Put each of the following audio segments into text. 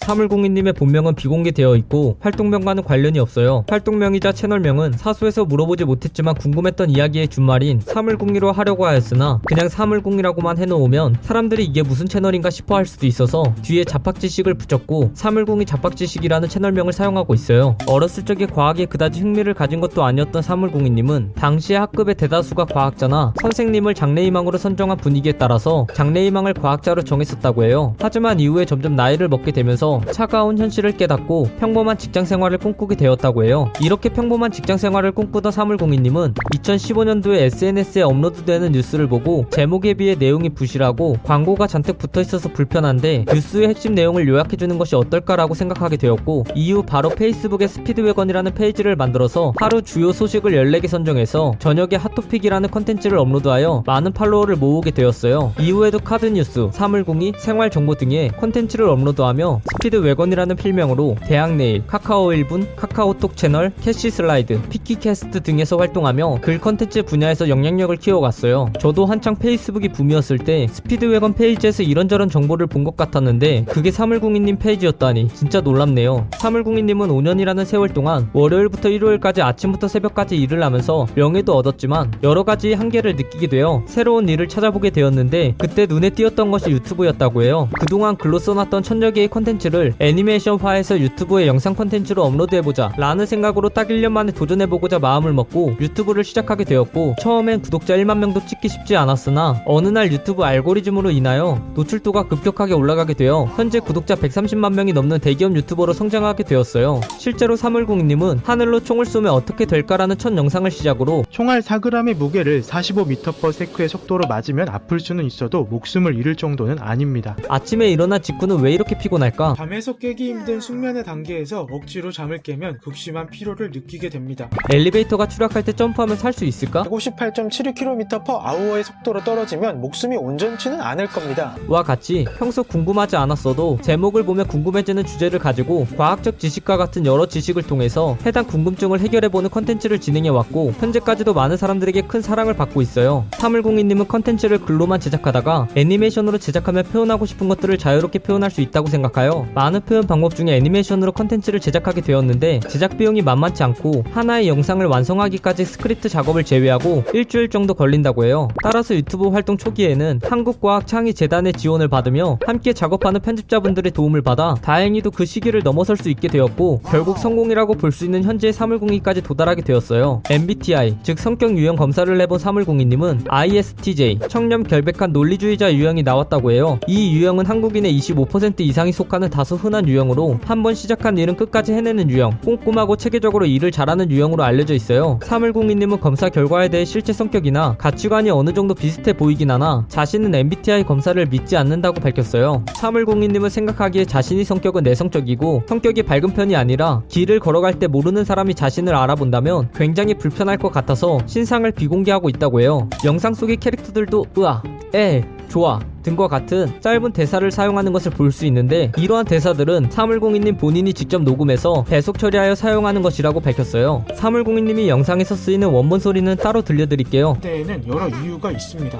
사물공인님의 본명은 비공개되어 있고 활동명과는 관련이 없어요. 활동명이자 채널명은 사수에서 물어보지 못했지만 궁금했던 이야기의 준말인 사물공리로 하려고 하였으나 그냥 사물공리라고만 해놓으면 사람들이 이게 무슨 채널인가 싶어 할 수도 있어서 뒤에 자팍지식을 붙였고 사물공이 자팍지식이라는 채널명을 사용하고 있어요. 어렸을 적에 과학에 그다지 흥미를 가진 것도 아니었던 사물공인님은 당시의 학급의 대다수가 과학자나 선생님을 장래희망으로 선정한 분위기에 따라서 장래희망을 과학자로 정했었다고 해요. 하지만 이후에 점점 나이를 먹게 되면서 차가운 현실을 깨닫고 평범한 직장 생활을 꿈꾸게 되었다고 해요. 이렇게 평범한 직장 생활을 꿈꾸던 사물공인님은 2015년도에 SNS에 업로드되는 뉴스를 보고 제목에 비해 내용이 부실하고 광고가 잔뜩 붙어 있어서 불편한데 뉴스의 핵심 내용을 요약해주는 것이 어떨까라고 생각하게 되었고 이후 바로 페이스북에 스피드웨건이라는 페이지를 만들어서 하루 주요 소식을 14개 선정해서 저녁에 핫토픽이라는 컨텐츠를 업로드하여 많은 팔로워를 모으게 되었어요. 이후에도 카드뉴스, 사물궁이, 생활정보 등의 컨텐츠를 업로드하며 스피드 웨건이라는 필명으로 대학내일, 카카오 1분, 카카오톡 채널, 캐시슬라이드, 피키캐스트 등에서 활동하며 글 컨텐츠 분야에서 영향력을 키워갔어요. 저도 한창 페이스북이 붐이었을 때 스피드 웨건 페이지에서 이런저런 정보를 본 것 같았는데 그게 사물궁이님 페이지였다니 진짜 놀랍네요. 사물궁이님은 5년이라는 세월 동안 월요일부터 일요일까지 아침부터 새벽까지 일을 하면서 명예도 얻었지만 여러 가지 한계를 느끼게 되어 새로운 일을 찾아보게 되었는데 그때 눈에 띄었던 것이 유튜브였다고 해요. 그동안 글로 써놨던 천여 개의 컨텐츠 를 애니메이션화해서 유튜브에 영상 컨텐츠로 업로드해보자 라는 생각으로 딱 1년 만에 도전해보고자 마음을 먹고 유튜브를 시작하게 되었고 처음엔 구독자 1만 명도 찍기 쉽지 않았으나 어느 날 유튜브 알고리즘으로 인하여 노출도가 급격하게 올라가게 되어 현재 구독자 130만 명이 넘는 대기업 유튜버로 성장하게 되었어요. 실제로 사물궁이님은 하늘로 총을 쏘면 어떻게 될까라는 첫 영상을 시작으로 총알 4g의 무게를 45m/s의 속도로 맞으면 아플 수는 있어도 목숨을 잃을 정도는 아닙니다. 아침에 일어난 직후는 왜 이렇게 피곤할까? 잠에서 깨기 힘든 숙면의 단계에서 억지로 잠을 깨면 극심한 피로를 느끼게 됩니다. 엘리베이터가 추락할 때 점프하면 살 수 있을까? 158.72km/h의 속도로 떨어지면 목숨이 온전치는 않을 겁니다. 와 같이 평소 궁금하지 않았어도 제목을 보면 궁금해지는 주제를 가지고 과학적 지식과 같은 여러 지식을 통해서 해당 궁금증을 해결해보는 컨텐츠를 진행해왔고 현재까지도 많은 사람들에게 큰 사랑을 받고 있어요. 사물궁이님은 컨텐츠를 글로만 제작하다가 애니메이션으로 제작하며 표현하고 싶은 것들을 자유롭게 표현할 수 있다고 생각하여 많은 표현 방법 중에 애니메이션으로 컨텐츠를 제작하게 되었는데 제작 비용이 만만치 않고 하나의 영상을 완성하기까지 스크립트 작업을 제외하고 일주일 정도 걸린다고 해요. 따라서 유튜브 활동 초기에는 한국과학창의재단의 지원을 받으며 함께 작업하는 편집자분들의 도움을 받아 다행히도 그 시기를 넘어설 수 있게 되었고 결국 성공이라고 볼 수 있는 현재의 사물공인까지 도달하게 되었어요. MBTI 즉 성격 유형 검사를 해본 사물공인님은 ISTJ 청렴 결백한 논리주의자 유형이 나왔다고 해요. 이 유형은 한국인의 25% 이상이 속하는 다소 흔한 유형으로 한 번 시작한 일은 끝까지 해내는 유형, 꼼꼼하고 체계적으로 일을 잘하는 유형으로 알려져 있어요. 사물공인님은 검사 결과에 대해 실제 성격이나 가치관이 어느 정도 비슷해 보이긴 하나 자신은 MBTI 검사를 믿지 않는다고 밝혔어요. 사물공인님은 생각하기에 자신이 성격은 내성적이고 성격이 밝은 편이 아니라 길을 걸어갈 때 모르는 사람이 자신을 알아본다면 굉장히 불편할 것 같아서 신상을 비공개하고 있다고 해요. 영상 속의 캐릭터들도 으아, 에, 좋아 등과 같은 짧은 대사를 사용하는 것을 볼 수 있는데 이러한 대사들은 사물공인님 본인이 직접 녹음해서 배속 처리하여 사용하는 것이라고 밝혔어요. 사물공인님이 영상에서 쓰이는 원본 소리는 따로 들려드릴게요. 그때에는 여러 이유가 있습니다.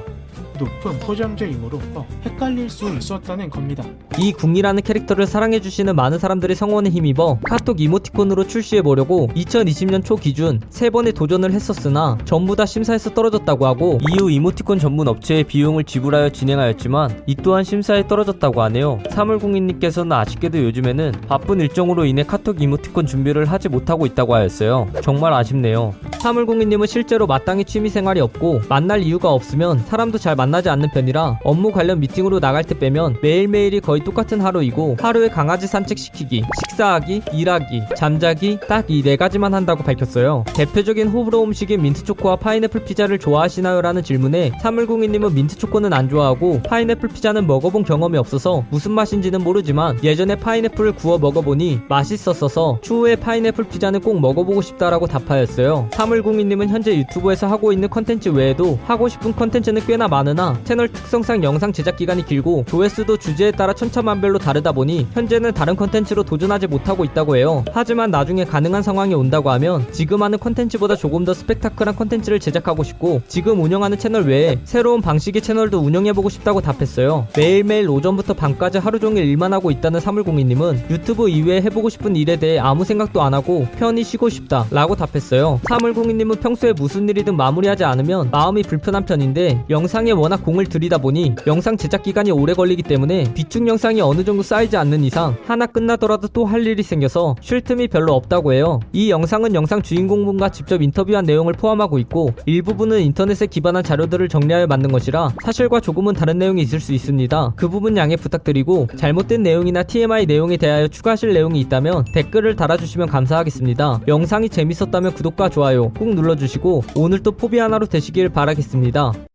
높은 포장재이므로 어, 헷갈릴 수 있었다는 겁니다. 이 궁이라는 캐릭터를 사랑해주시는 많은 사람들의 성원에 힘입어 카톡 이모티콘으로 출시해보려고 2020년 초 기준 3번의 도전을 했었으나 전부 다 심사에서 떨어졌다고 하고 이후 이모티콘 전문 업체에 비용을 지불하여 진행하였지만 이 또한 심사에 떨어졌다고 하네요. 사물공인님께서는 아쉽게도 요즘에는 바쁜 일정으로 인해 카톡 이모티콘 준비를 하지 못하고 있다고 하였어요. 정말 아쉽네요. 사물궁이님은 실제로 마땅히 취미생활이 없고 만날 이유가 없으면 사람도 잘 만나 지 않는 편이라 업무 관련 미팅으로 나갈 때 빼면 매일매일이 거의 똑같은 하루이고 하루에 강아지 산책시키기, 식사하기, 일하기, 잠자기 딱 이 네 가지만 한다고 밝혔어요. 대표적인 호불호 음식인 민트초코와 파인애플 피자를 좋아하시나요? 라는 질문에 사물궁이님은 민트초코는 안 좋아하고 파인애플 피자는 먹어본 경험이 없어서 무슨 맛인지는 모르지만 예전에 파인애플을 구워 먹어보니 맛있었어서 추후에 파인애플 피자는 꼭 먹어보고 싶다라고 답하였어요. 사물궁이님은 현재 유튜브에서 하고 있는 컨텐츠 외에도 하고 싶은 컨텐츠는 꽤나 많으나 그러나 채널 특성상 영상 제작 기간이 길고 조회수도 주제에 따라 천차만별로 다르다 보니 현재는 다른 컨텐츠로 도전하지 못하고 있다고 해요. 하지만 나중에 가능한 상황이 온다고 하면 지금 하는 컨텐츠보다 조금 더 스펙타클한 컨텐츠를 제작하고 싶고 지금 운영하는 채널 외에 새로운 방식의 채널도 운영해보고 싶다고 답했어요. 매일매일 오전부터 밤까지 하루 종일 일만 하고 있다는 사물궁이님은 유튜브 이외에 해보고 싶은 일에 대해 아무 생각도 안 하고 편히 쉬고 싶다 라고 답했어요. 사물궁이님은 평소에 무슨 일이든 마무리하지 않으면 마음이 불편한 편인데 영상에 워낙 공을 들이다 보니 영상 제작 기간이 오래 걸리기 때문에 비축 영상이 어느 정도 쌓이지 않는 이상 하나 끝나더라도 또 할 일이 생겨서 쉴 틈이 별로 없다고 해요. 이 영상은 영상 주인공분과 직접 인터뷰한 내용을 포함하고 있고 일부분은 인터넷에 기반한 자료들을 정리하여 만든 것이라 사실과 조금은 다른 내용이 있을 수 있습니다. 그 부분 양해 부탁드리고 잘못된 내용이나 TMI 내용에 대하여 추가하실 내용이 있다면 댓글을 달아주시면 감사하겠습니다. 영상이 재밌었다면 구독과 좋아요 꼭 눌러주시고 오늘 또 포비 하나로 되시길 바라겠습니다.